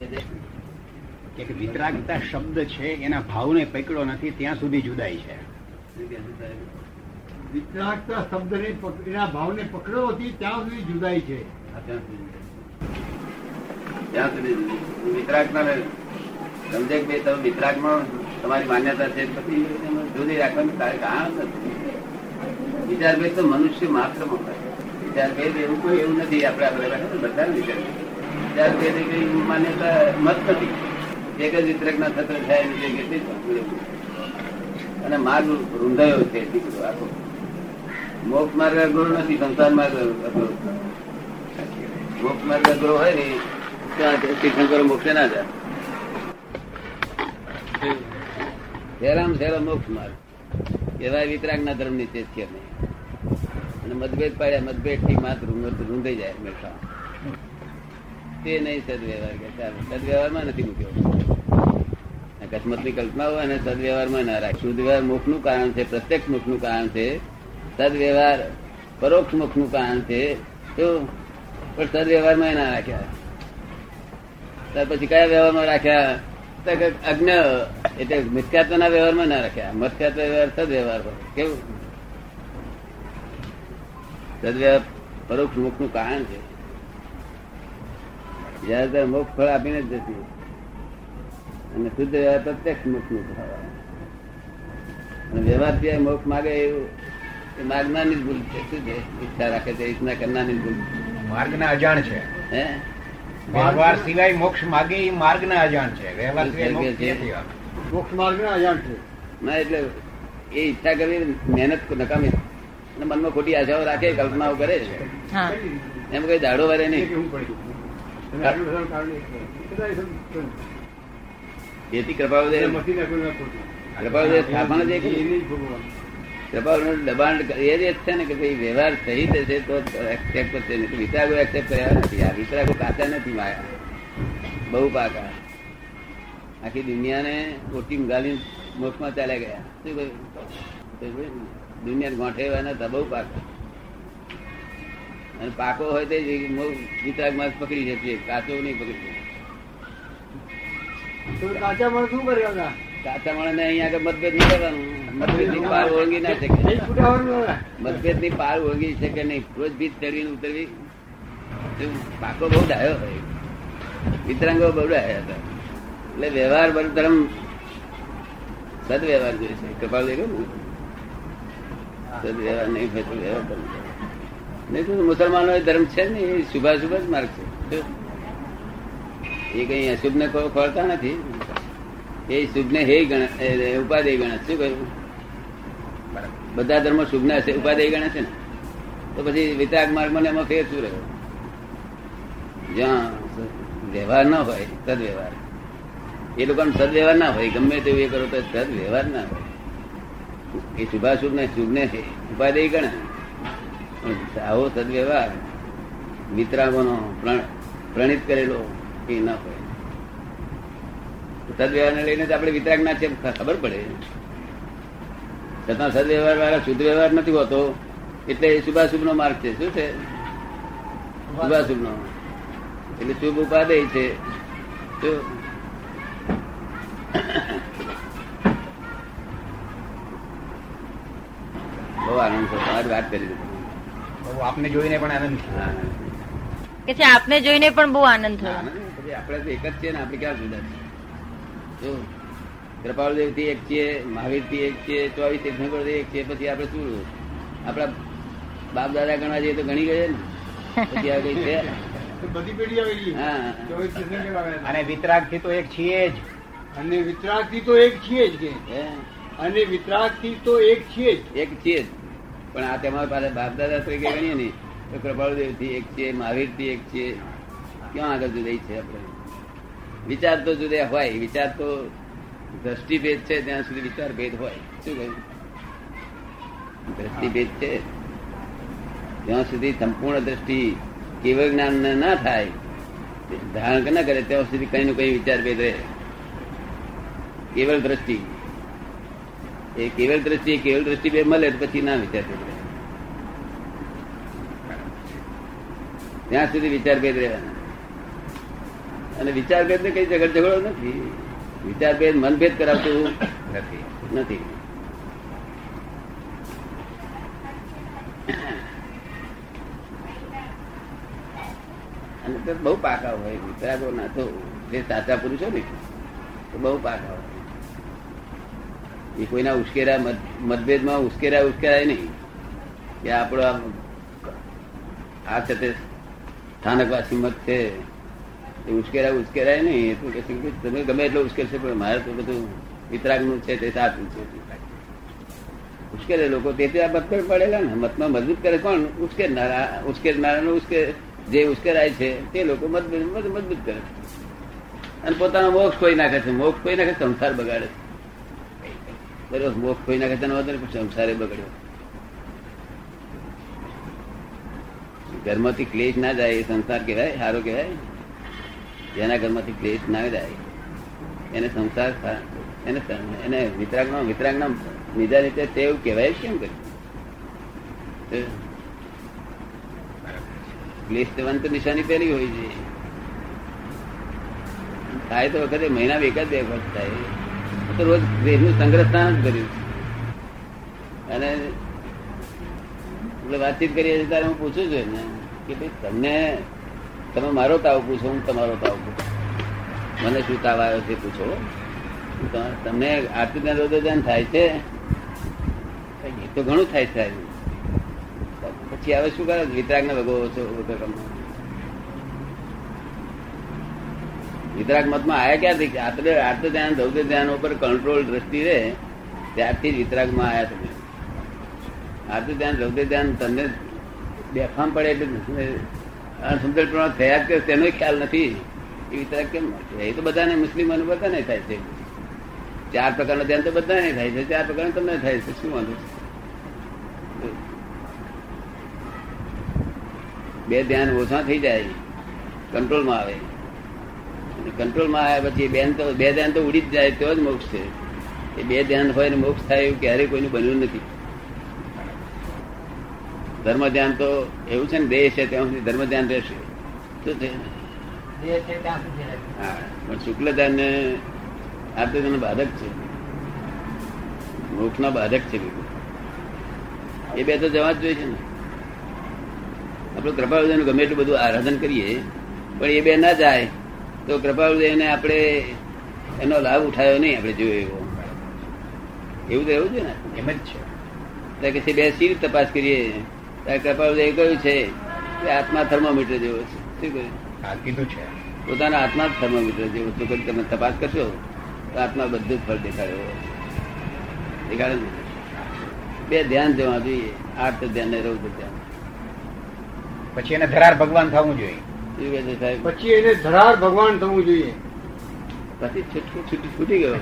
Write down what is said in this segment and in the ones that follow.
કે વિતરાગતા શબ્દ છે એના ભાવને પકડો નથી ત્યાં સુધી જુદાઈ છે. વિતરાગતા શબ્દને એના ભાવને પકડો હતી ત્યાં સુધી જુદાઈ છે. ત્યાં સુધી વિતરાગતા સમજે કે તમે વિતરાગમાં તમારી માન્યતા છે પછી જુદી રાખવાનું તારે કારણ નથી. વિચાર ભેદ તો મનુષ્ય માત્ર વિચાર ભેદ એવું કોઈ એવું નથી આપણે આપણે બધા વિચાર એક જ વિતરક ના. અને માર્ગ રૂંધાયો છે દીકરો આખો. મોક્ષ માર્ગ અઘરો નથી, સંસાર માર્ગ અઘરો. મોક્ષ માર્ગ અઘરો હોય ને, ત્યાં તીર્થંકર મોક્ષે ના જાય. હેરામ હેરામ મોક્ષ માર્ગ. એવા વિતરાગ ના ધર્મની છે અમે. અને મતભેદ પાડ્યા મતભેદથી માત્ર રૂંધાઈ જાય હંમેશા. તે નહીં સદવ્યવહાર કે સદવ્યવહારમાં નથી મૂક્યો. અકસ્માતની કલ્પના હોય અને સદવ્યવહારમાં ના રાખે. શુદ્ધ વ્યવહાર મોક્ષનું કારણ છે, પ્રત્યક્ષ મોક્ષનું કારણ છે, સદવ્યવહાર પરોક્ષ મોક્ષનું કારણ છે પણ સદવ્યવહારમાં ના રાખ્યા. ત્યાર પછી કયા વ્યવહારમાં રાખ્યા? અજ્ઞ, એટલે મિથ્યાત્વના વ્યવહારમાં ના રાખ્યા. મથ્યાત્વ વ્યવહાર, સદવ્યવહાર કેવું? સદવ્યવહાર પરોક્ષ મુખનું કારણ છે. જયારે મોક્ષ ફળ આપીને જ જતી. અને શુદ્ધ વ્યવહાર પ્રત્યક્ષ મોક્ષનું અને વ્યવહાર સિવાય મોક્ષ માગે એવું એ માગનારની જ ભૂલ છે. શું છે? ઈચ્છા રાખે છે ઈચ્છા કરનારની ભૂલ માર્ગના અજાણ છે. હે? વ્યવહાર સિવાય મોક્ષ માગે એ માર્ગના અજાણ છે. વ્યવહાર સિવાય મોક્ષ છે. નથી આવતો. મોક્ષ માર્ગના અજાણ છે. ના એટલે એ ઈચ્છા કરવી મહેનત નકામી. અને મનમાં ખોટી આશાઓ રાખે કલ્પનાઓ કરે છે. એમ કઈ દાડો વરે નહીં. ભગવાન કૃપાળુનું દબાણ એ જ છે ને કે ભાઈ વ્યવહાર સહિત છે, તો એક્સેપ્ટ કરશે નહીં એક્સેપ્ટ કર્યા નથી. આ વિતરાગો કાચા નથી માયા. બહુ પાકા. આખી દુનિયાને ઓટી ગાલી મોક્ષમાં ચાલ્યા ગયા. દુનિયા ગોઠે એવા નતા બહુ પાકા. અને પાકો હોય તે વિતરાગ માસ પકડી જતી કાચો નહીં પકડી કાચા માણસ શું હતા કાચા માણસ આગળ મતભેદ નહીં કરવાનું. મતભેદની પાર ઓળંગી ના શકે. મતભેદની પાર ઓળંગી શકે નહીં? રોજ ભીત ચડવીને ઉતરવી. પાકો બહુ ડાયો હોય. વિતરાંગો બહુ ડાયા હતા. એટલે વ્યવહાર બધું ધર્મ સદવ્યવહાર જોઈએ છે. કપાળ દેખો ને. સદવ્યવહાર નહીં તો વ્યવહાર છે. નહીં તો મુસલમાનો ધર્મ છે ને એ શુભાશુભ જ માર્ગ છે. એ કઈ અશુભ ને ખો- ખોળતા નથી. એ શુભ ને હે ગણ ઉપાદેય ગણે શું કહ્યું? બધા ધર્મો શુભ છે ઉપાદેય ગણે છે ને? તો પછી વિતરાગ માર્ગ મને એમાં ફેર શું રહ્યો? જ્યાં વ્યવહાર ના હોય, સદવ્યવહાર. એ લોકોનો સદવ્યવહાર ના હોય, ગમે તેવું એ કરો તો સદ વ્યવહાર ના હોય. એ શુભાશુભ ને શુભ ને ઉપાદેય ગણે આવો સદવ્યવહાર. વિતરાગોનો પ્રણિત કરેલો એ ના હોય. સદવ્યવહારને લઈને જ આપણે વિતરાગ ના છે ખબર પડે. છતાં સદવ્યવહાર વાળા શુદ્ધ વ્યવહાર નથી હોતો, એટલે એ શુભાશુભ નો માર્ગ છે. શું છે? શુભાશુભ નો એટલે શુભ ઉપાદેય છે. બહુ આનંદ થતો વાત કરી દીધી. આપને જોઈને પણ આનંદ કે છે આપને જોઈને પણ બહુ આનંદ થયો. આપણે તો એક જ છે ને આપણે ક્યાં જુદા છે કૃપાળુદેવથી એક છીએ મહાવીરથી એક છીએ ચોવીસ તીર્થંકરથી એક છીએ પછી આપણે શું આપણા બાપ દાદા ગણવા જઈએ તો ગણી ગયે ને? પછી આ કઈ છે? બધી પેઢી હા. તીર્થંકર આવ્યા હતા. અને વિતરાગથી તો એક છીએ જ. અને વિતરાગથી તો એક છીએ જ કે. અને વિતરાગથી તો એક છીએ જ. એક છીએ જ. પણ આ તમારા પાસે બાપ તરીકે ગણીએ ને, તો કૃપાળુદેવથી એક છે મહાવીરથી એક છે. ક્યાં આગળ જુદાઈ છે આપણે? વિચાર તો જુદા હોય, વિચાર તો દ્રષ્ટિ ભેદ છે, ત્યાં સુધી વિચાર ભેદ હોય. શું કહ્યું? દ્રષ્ટિ ભેદ છે. ત્યાં સુધી સંપૂર્ણ દ્રષ્ટિ કેવળ જ્ઞાન ના થાય, ધારણ ના કરે, ત્યાં સુધી કઈ નું કઈ વિચાર ભેદ રહે. કેવળ દ્રષ્ટિ. એ કેવળ દ્રષ્ટિ કેવળ દ્રષ્ટિ બે મળે પછી ના વિચાર ત્યાં સુધી વિચાર ભેદ રહેવાના. અને વિચાર ભેદ ને કઈ ઝઘડ ઝઘડો નથી. વિચાર ભેદ મનભેદ કરાવતું નથી. નથી. અને બહુ પાકા હોય, વિતરાગો ના તો. જે સાચા પુરુષો ને બહુ પાકા હોય. એ કોઈના ઉશ્કેરા મત- મતભેદમાં ઉશ્કેરા ઉશ્કેરાય નહીં. કે આપણો આ છે તે સ્થાનકવાસી મત છે. એ ઉશ્કેરા ઉશ્કેરાય નહીં. એટલું કે તમે ગમે એટલો ઉશ્કેરશે પણ મારે તો બધું વિતરાગનું છે તે સાચું છે. ઉશ્કેરે લોકો તેથી આ મતભેદ પડેલા ને. મતમાં મજબૂત કરે કોણ? ઉશ્કેરનારા ઉશ્કેરનારાનો ઉશ્કેર જે ઉશ્કેરાય છે, તે લોકો મતભેદ મત- મજબૂત કરે. અને પોતાનો મોક્ષ કોઈ નાખે છે. મોક્ષ કોઈ નાખે સંસાર બગાડે છે. મોક્ષ ખોઈ નાખે છે એનો વાંધો સંસારે બગડ્યો. ઘરમાંથી ક્લેશ ના જાય, એ સંસાર કહેવાય, સારો કહેવાય. જેના ઘરમાંથી ક્લેશ ના જાય, એને સંસાર એને એને વિતરાગ નો વિતરાગ નામ બીજા રીતે તેવું કહેવાય કેમ કરી ક્લેશ થવાની તો નિશાની પહેલી હોય છે. થાય તો વખતે મહિના એક જ બે વખત થાય. તો રોજ દેહનું સંગ્રહ સ્થાન જ કર્યું. અને એટલે વાતચીત કરીએ છીએ ત્યારે હું પૂછું છું એને કે ભાઈ, તમને, તમે મારો તાવ પૂછો, હું તમારો તાવ પૂછું. મને શું તાવ આવ્યો છે, પૂછો. તમને આરતી ના રોદોદાન થાય છે. એ તો ઘણું થાય છે. પછી હવે શું કરે? વિતરાગ ને ભગવો છો વિતરાગ મતમાં આયા ક્યાંથી આત્મ આત્મ ધ્યાન ધૌત ધ્યાન ઉપર કંટ્રોલ દ્રષ્ટિ રહે, ત્યારથી જ વિતરાગમાં આયા તમે. આત્મ ધ્યાન ધૌત ધ્યાન તમને બેફામ પડે એટલે અણસમજણ પ્રમાણ થયા જ તેનો ખ્યાલ નથી. એ વિતરાગ કેમ એ તો બધાને મુસ્લિમોને બધાને થાય છે. ચાર પ્રકારનું ધ્યાન તો બધાને થાય છે. ચાર પ્રકારનું તમને થાય છે. શું વાંધો? બે ધ્યાન ઓછા થઈ જાય. કંટ્રોલમાં આવે. કંટ્રોલમાં આવ્યા પછી બેન તો બે ધ્યાન તો ઉડી જ જાય તો જ મોક્ષ છે. એ બે ધ્યાન હોય ને મોક્ષ થાય એવું ક્યારેય કોઈનું બન્યું નથી. ધર્મ ધ્યાન તો એવું છે ને દેહ છે ત્યાં સુધી ધર્મ ધ્યાન રહેશે. શું છે. હા પણ શુક્લ ધ્યાન ને આ તો તેનો બાધક છે. મોક્ષના બાધક છે એ બે તો જવા જ જોઈએ છે ને. આપણે કૃપાળુદેવ ગમે એટલું બધું આરાધન કરીએ પણ એ બે ના જાય. તો કૃપાળુદેવને આપણે એનો લાભ ઉઠાયો નહીં આપણે જોયો એવો. એવું તો એવું છે ને? એમ જ છે. કે બે સી તપાસ કરીએ. ત્યારે કૃપાળુદેવ કહ્યું છે કે આત્મા થર્મોમીટર જેવો છે. શું કહ્યું? કીધું છે. પોતાના આત્મા થર્મોમીટર જેવું. તો કરી તમે તપાસ કરશો તો આત્મા બધું જ ફળ દેખાડ્યો દેખાડે બે ધ્યાન જવા જોઈએ. આઠ ધ્યાન ને રૌદ્ર ધ્યાન. પછી એને ધરાર ભગવાન થવું જોઈએ. સાહેબ. પછી એને ધરાર ભગવાન થવું જોઈએ. પછી છૂટી ગયો.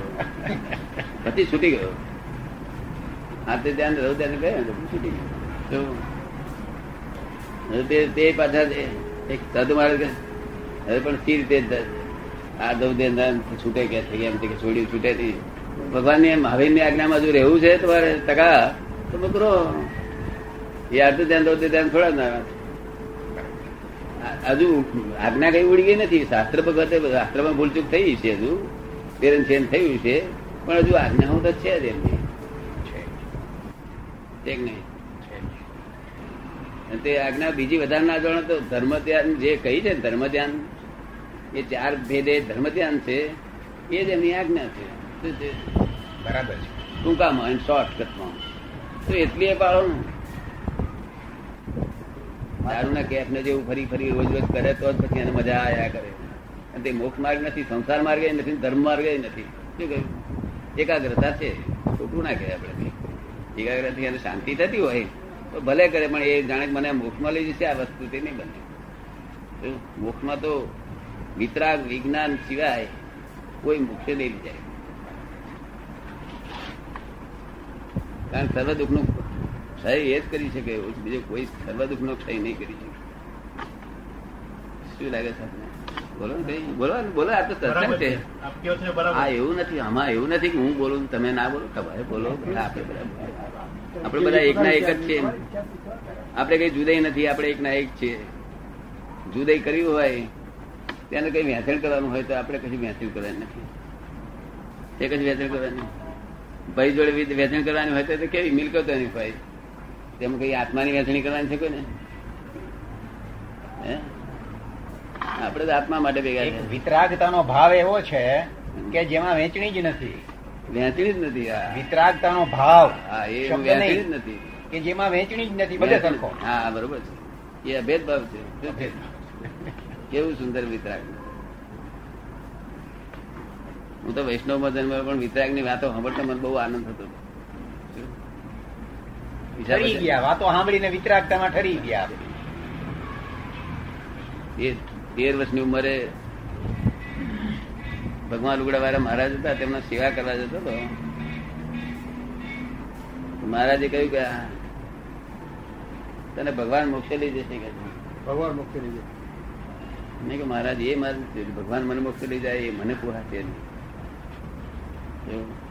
પછી છૂટી ગયો. હાથે ધ્યાન રહું ધ્યાન ગયો છૂટી ગયો. તે તે પાછા તે એક સાધુ મારે હવે પણ સી રીતે આ ધ્યાન છૂટે કે થઈ એમ કે છોડ્યું છૂટે થી ભગવાનની એમ મહાવીરની આજ્ઞામાં જો રહેવું છે તમારે ટકા તો બકરો એ આટલું ધ્યાન દઉં ધ્યાન થોડા ના હજુ આજ્ઞા કઈ ઉડી ગઈ નથી. શાસ્ત્ર વખતે શાસ્ત્રમાં ભૂલચૂક થઈ છે હજુ. પેરેન છેન થયું છે. પણ હજુ આજ્ઞાઓ તો છે જ એમની. છે નહીં? તે આજ્ઞા બીજી વધારે ના જાણો તો ધર્મ ધ્યાન જે કહી છે ને ધર્મ ધ્યાન એ ચાર ભેદે ધર્મ ધ્યાન છે એ જ એમની આજ્ઞા છે. બરાબર છે. ટૂંકામાં શોર્ટકટમાં તો એટલી એ પાડો ને. ના કેફ ને જેવું ફરી ફરી રોજ રોજ કરે તો જ પછી એને મજા આયા કરે. અને તે મોક્ષ માર્ગ નથી, સંસાર માર્ગ નથી, ધર્મ માર્ગ નથી. શું કહ્યું? એકાગ્રતા છે. ખોટું ના કહે આપણે એકાગ્રતાથી એને શાંતિ થતી હોય, તો ભલે કરે, પણ એ જાણે મને મોક્ષમાં લઈ જશે, આ વસ્તુ તે નહીં બને? મોક્ષમાં તો વિતરાગ, વિજ્ઞાન સિવાય કોઈ મોક્ષે નહીં જાય. કારણ સર્વ દુઃખનું ક્ષય એ જ કરી શકે બીજો કોઈ સર્વ દુઃખ નો ક્ષય નહીં કરી શકે. શું લાગે છે બોલો ભાઈ બોલો બોલો આ તો સત્સંગ છે. એવું નથી. આમાં એવું નથી કે હું બોલું તમે ના બોલો. તમારે બોલો આપણે બધા આપણે બધા એક ના એક જ છે આપણે કઈ જુદાઈ નથી આપણે એક ના એક છીએ જુદાઈ કરવી હોય તેને કઈ વહેંચણ કરવાનું હોય તો આપણે કશું વહેંચણ કરવાની નથી. તે કશું વહેંચણ કરવાની ભાઈ જોડે વહેંચણ કરવાની હોય તો કેવી? મિલકત નહીં ભાઈ તેમાં કઈ આત્માની વહેંચણી કરવાની છે કોઈને? આપણે આત્મા માટે ભેગા વિતરાગતાનો ભાવ એવો છે કે જેમાં વેચણી જ નથી. વેચણી જ નથી વિતરાગતાનો ભાવ હા એ વેચણી જ નથી. કે જેમાં વેચણી જ નથી બધે સરખો. હા બરોબર છે. એ અભેદ ભાવ છે કેવું સુંદર વિતરાગ. હું તો વૈષ્ણવમાં જન્મ પણ વિતરાગની વાતો સાંભળતા મને બહુ આનંદ થતો ઠરી ગયા વાતો સાંભળીને વિતરાગતામાં ઠરી ગયા. એ તેર વર્ષની ઉંમરે ભગવાન લુગડા વાળા મહારાજ હતા તેમના સેવા કરવા જતો હતો. તો મહારાજે કહ્યું કે તને ભગવાન મોક્ષે લઈ જશે કે ભગવાન મુક્તિ લીધે નહીં કે મહારાજ એ મારે ભગવાન મને મોક્ષે લઈ જાય એ મને પોહાશે નહીં. એવું.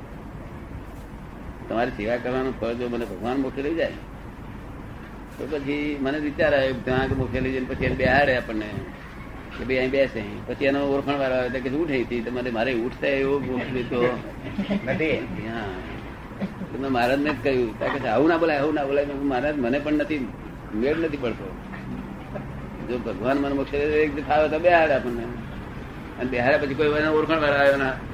તમારી સેવા કરવાનું ફળ જો મને ભગવાન મોક્ષ લઈ જાય તો પછી મને વિચાર આવ્યો ત્યાં મોક્ષ લઈ જાય પછી એને બેહાડે આપણને કે ભાઈ અહીં બેસે. પછી એનો ઓળખાણ વાળો આવે કે ઉઠે હતી તમારે મારે ઉઠતા એવો મોક્ષ લીધો. નથી. હા. તો મેં મહારાજને જ કહ્યું તા કે આવું ના બોલાય આવું ના બોલાય. મહારાજ મને પણ નથી મેળ નથી પડતો. જો ભગવાન મને મોક્ષ એક આવે તો બેહાડે આપણને. અને બેહાડ્યા પછી કોઈ એને ઓળખાણ વાળા આવ્યો ના. તો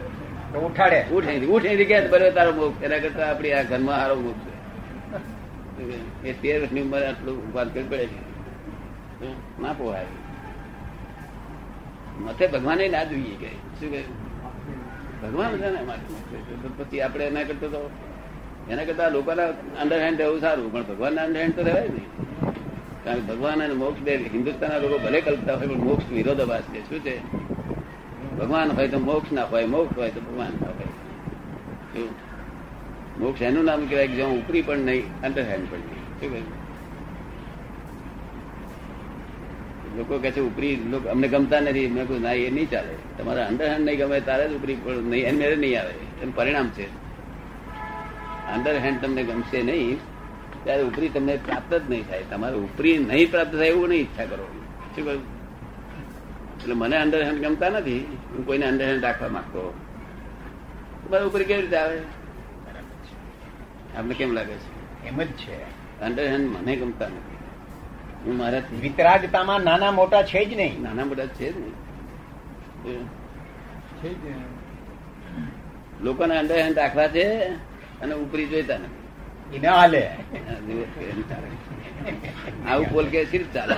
ઉઠાડે. ઉઠ ઉઠ કે બરોબર તારો મોક્ષ એના કરતા આપડી આ ઘરમાં સારો મોક્ષ છે. એ તેર વર્ષની ઉંમરે આટલું વાત કરી પડે છે. ના પોવાય મથે ભગવાને ના જોઈએ કે, શું કહે? ભગવાન છે? ને માટે પછી આપણે એના કરતા તો, એના કરતા લોકોના અંડરહેન્ડ રહેવું સારું, પણ ભગવાનના અંડરહેન્ડ તો રહેવાય નહીં. કારણ કે ભગવાન અને મોક્ષ બે હિન્દુસ્તાનના લોકો ભલે કલ્પતા હોય, પણ મોક્ષ વિરોધાભાસ છે. શું છે? ભગવાન હોય તો મોક્ષ ના હોય, મોક્ષ હોય તો ભગવાન ના હોય. મોક્ષ એનું નામ કહેવાય જ્યાં ઉપરી પણ નહીં, અંડરહેન્ડ પણ નહીં. લોકો કહે છે ઉપરી લોકો અમને ગમતા નથી. મેં કહ્યું ના, એ નહીં ચાલે. તમારે અંડરહેન્ડ નહીં ગમે તારે જ ઉપરી પણ નહીં, એને મેરે નહીં આવે. એનું પરિણામ છે. અંડરહેન્ડ તમને ગમશે નહીં, ત્યારે ઉપરી તમને પ્રાપ્ત જ નહીં થાય. તમારે ઉપરી નહીં પ્રાપ્ત થાય એવું નહીં ઈચ્છા કરો. શું કહ્યું? એટલે મને અંડરહેન્ડ ગમતા નથી. હું કોઈને અંડરહેન્ડ રાખવા માંગતો. મારે ઉપરી કેવી રીતે આવે? આપને કેમ લાગે છે? એમ જ છે. અંડરહેન્ડ મને ગમતા નથી. હું મારા વિતરાગતામાં નાના મોટા છે જ નહીં. નાના મોટા છે જ નહીં. છે જ ને. લોકોને અંડરહેન્ડ રાખવા છે અને ઉપરી જોઈતા નથી. એ ના હાલે. આવું બોલ કે ચાલે.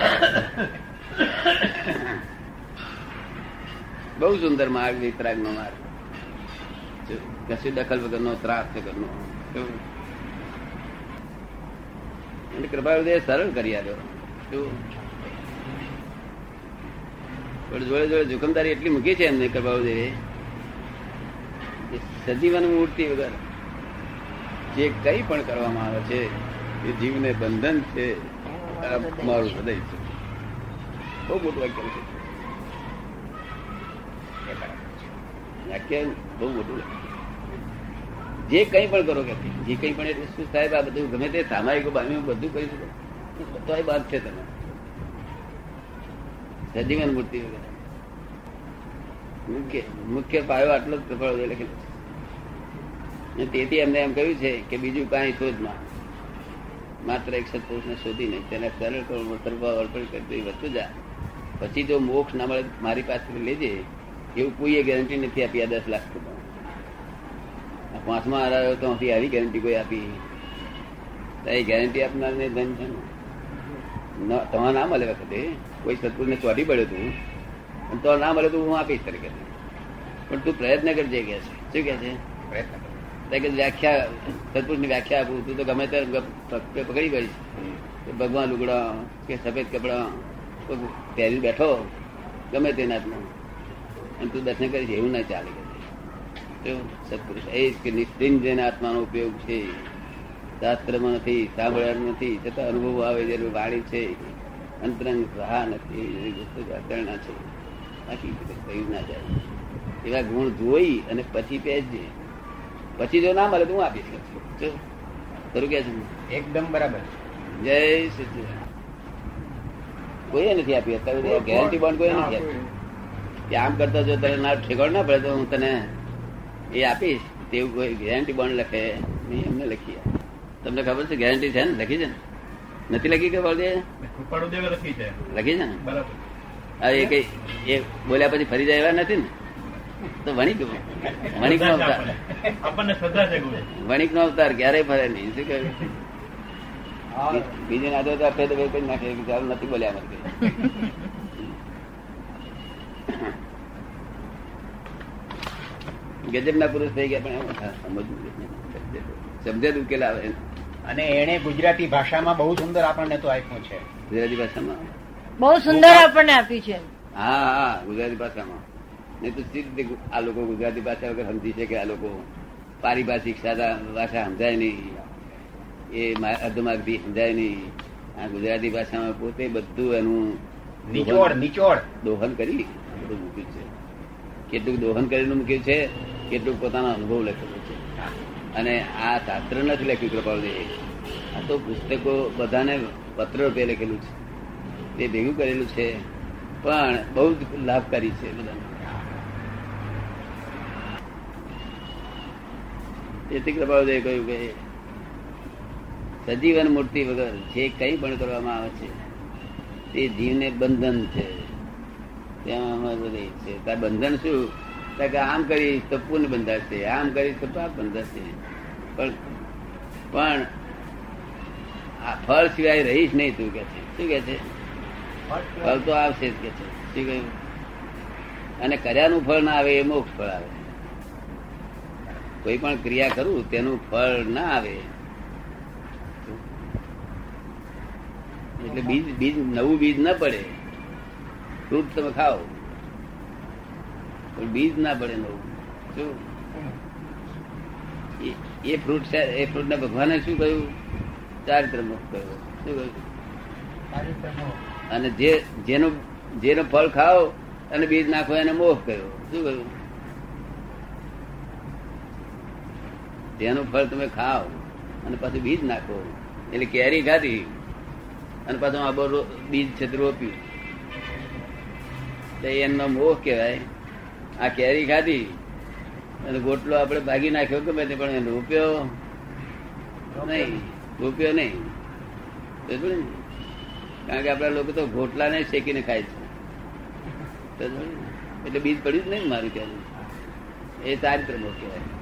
બહુ સુંદર માર્ગ વિતરાગ નો માર્ગ. કશું દખલ વગરનો ત્રાસ વગર નો એટલે કૃપાળુદેવ સરળ કરી આવ્યો પણ જોડે જોડે જોખમદારી એટલી મૂકી છે એમને કૃપાળુદેવે. સજીવન મૂર્તિ વગર જે કઈ પણ કરવામાં આવે છે, એ જીવને બંધન છે. મારું હૃદય છે. બહુ મોટું વાક્ય છે. વાક્ય બહુ મોટું જે કંઈ પણ કરો કે જે કંઈ પણ એટલે શું સાહેબ, આ બધું ગમે તે સામાયિકો બામી બધું કરી શકો. બધા બાદ છે તમે સજીવન મૂર્તિ મુખ્ય મુખ્ય પાયો આટલો જ પ્રભાવ લખેલો તેથી એમને એમ કહ્યું છે કે બીજું કાંઈ શોધમાં માત્ર એક સત્પુરુષને શોધી નહીં, તેને સરળ કરો સર્વ અર્પણ કરતી વસ્તુ જા પછી જો મોક્ષ ના મળે મારી પાસે લેજે. એવું કોઈએ ગેરંટી નથી આપી આ દસ લાખ રૂપિયા પાંચમા હરાયો તો આવી ગેરંટી કોઈ આપી. એ ગેરંટી આપનાર ને ધન છે ને. તમારે ના મળે વખતે કોઈ સત્પુરુષને ચોટી પડ્યું તું અને તો ના મળે તો હું આપીશ તરીકે પણ તું પ્રયત્ન કરજે કે છે. શું કે છે? પ્રયત્ન કે વ્યાખ્યા સત્પુરુષની વ્યાખ્યા આપું તું તો ગમે ત્યારે પકડી ગઈશ ભગવાન લુગડા કે સફેદ કપડા પહેરી બેઠો ગમે તે નાથનો અને તું દર્શન કરીશ એવું ના ચાલે સત્પુરુષ. એ જ કે નિશ્ચિંત આત્માનો ઉપયોગ છે. શાસ્ત્રમાં નથી સાંભળ્યા નથી. છતાં અનુભવ આવે જેનું વાણી છે. અંતરંગ સહા નથી એવી છે બાકી કયું ના જાય. એવા ગુણ જોઈ અને પછી પહેરજે. પછી જો ના મળે તો હું આપી શકું ખરું કે છે? એકદમ બરાબર. જય સચિદાન કોઈએ નથી આપી અત્યારે ગેરંટી બોન્ડ કોઈ નથી આપી કે આમ કરતા જો તને ના ઠેકાણ ના પડે તો હું તને એ આપીશ. તેવું કોઈ ગેરંટી બોન્ડ લખે નહીં એમને લખીએ તમને ખબર છે ગેરંટી છે ને? લખી છે ને? નથી લખી કે બોલજે લખી છે. લખી છે ને? બરાબર. એ કઈ એ બોલ્યા પછી ફરી જાય એવા નથી ને? તો વણિક વણિક નો અવતાર. આપણને. શ્રદ્ધા છે વણિક નો અવતાર ક્યારેય ફરે નહીં? શું કહ્યું બીજે ના તો આપે તો કઈ નાખે. કે ચાલ નથી બોલ્યા મને ગજબ ના પુરુષ થઈ ગયા પણ એમ સમજવું સમજે ઉકેલ આવે અને એને ગુજરાતી ભાષામાં બહુ સુંદર આપણને તો આપ્યું છે. ગુજરાતી ભાષામાં? બહુ સુંદર આપણને આપ્યું છે. હા હા ગુજરાતી ભાષામાં. નહીં તો સીધી રીતે આ લોકો ગુજરાતી ભાષા વગર સમજી શકે આ લોકો પારિભાષિક સાદા ભાષા સમજાય નહીં. એ અર્ધમાર્ગથી સમજાય નહીં. આ ગુજરાતી ભાષામાં પોતે બધું એનું નિચોડ નિચોડ. દોહન કરી બધું મૂક્યું છે. કેટલું દોહન કરીને મૂક્યું છે? કેટલુંક પોતાનો અનુભવ લખેલો છે. અને આ શાસ્ત્ર નથી લખ્યું કૃપાલજી આ તો પુસ્તકો બધાને પત્ર રૂપે લખેલું છે. તે ભેગું કરેલું છે. પણ બહુ જ લાભકારી છે બધાને. તેથી કૃપાલજી કહ્યું કે સજીવન મૂર્તિ વગર જે કંઈ પણ કરવામાં આવે છે, તે જીવને બંધન છે. ત્યાં અમારે બધે છે. બંધન શું? આમ કરીશ તો પુન બંધાશે, આમ કરીશ તો પાપ બંધાશે. પણ પણ આ ફળ સિવાય રહીશ નહીં તું કે છે. શું કે છે? ફળ તો આવશે જ કે છે. શું કહ્યું? અને કર્યાનું ફળ ના આવે એ મોક્ષ ફળ આવે. કોઈ પણ ક્રિયા કરું તેનું ફળ ના આવે. એટલે બીજ બીજ, નવું બીજ ના પડે. ફ્રૂટ તમે ખાઓ. પણ બીજ ના પડે નવું શું એ- ફ્રૂટ છે એ ફ્રૂટ ને ભગવાને શું કહ્યું? ચારિત્ર મુક્ત કહ્યું. શું કહ્યું? અને જે જેનું જેનો ફળ ખાઓ અને બીજ નાખો એને મોહ કહ્યો. શું કહ્યું? જેનું ફળ તમે ખાઓ અને પાછું બીજ નાખો. એટલે કેરી ખાધી અને પાછું આ બીજ છે રોપ્યું. એમનો મોહ કહેવાય. આ કેરી ખાધી. અને ગોટલો આપણે ભાગી નાખ્યો ગમે તે પણ એનો રોપ્યો નહીં. રૂપિયો નહીં. કારણ કે આપણા લોકો તો ગોટલાને શેકીને ખાય છે. એટલે બીજ પડ્યું જ નહીં મારું કહેવું એ ચારિત્ર કહેવાય.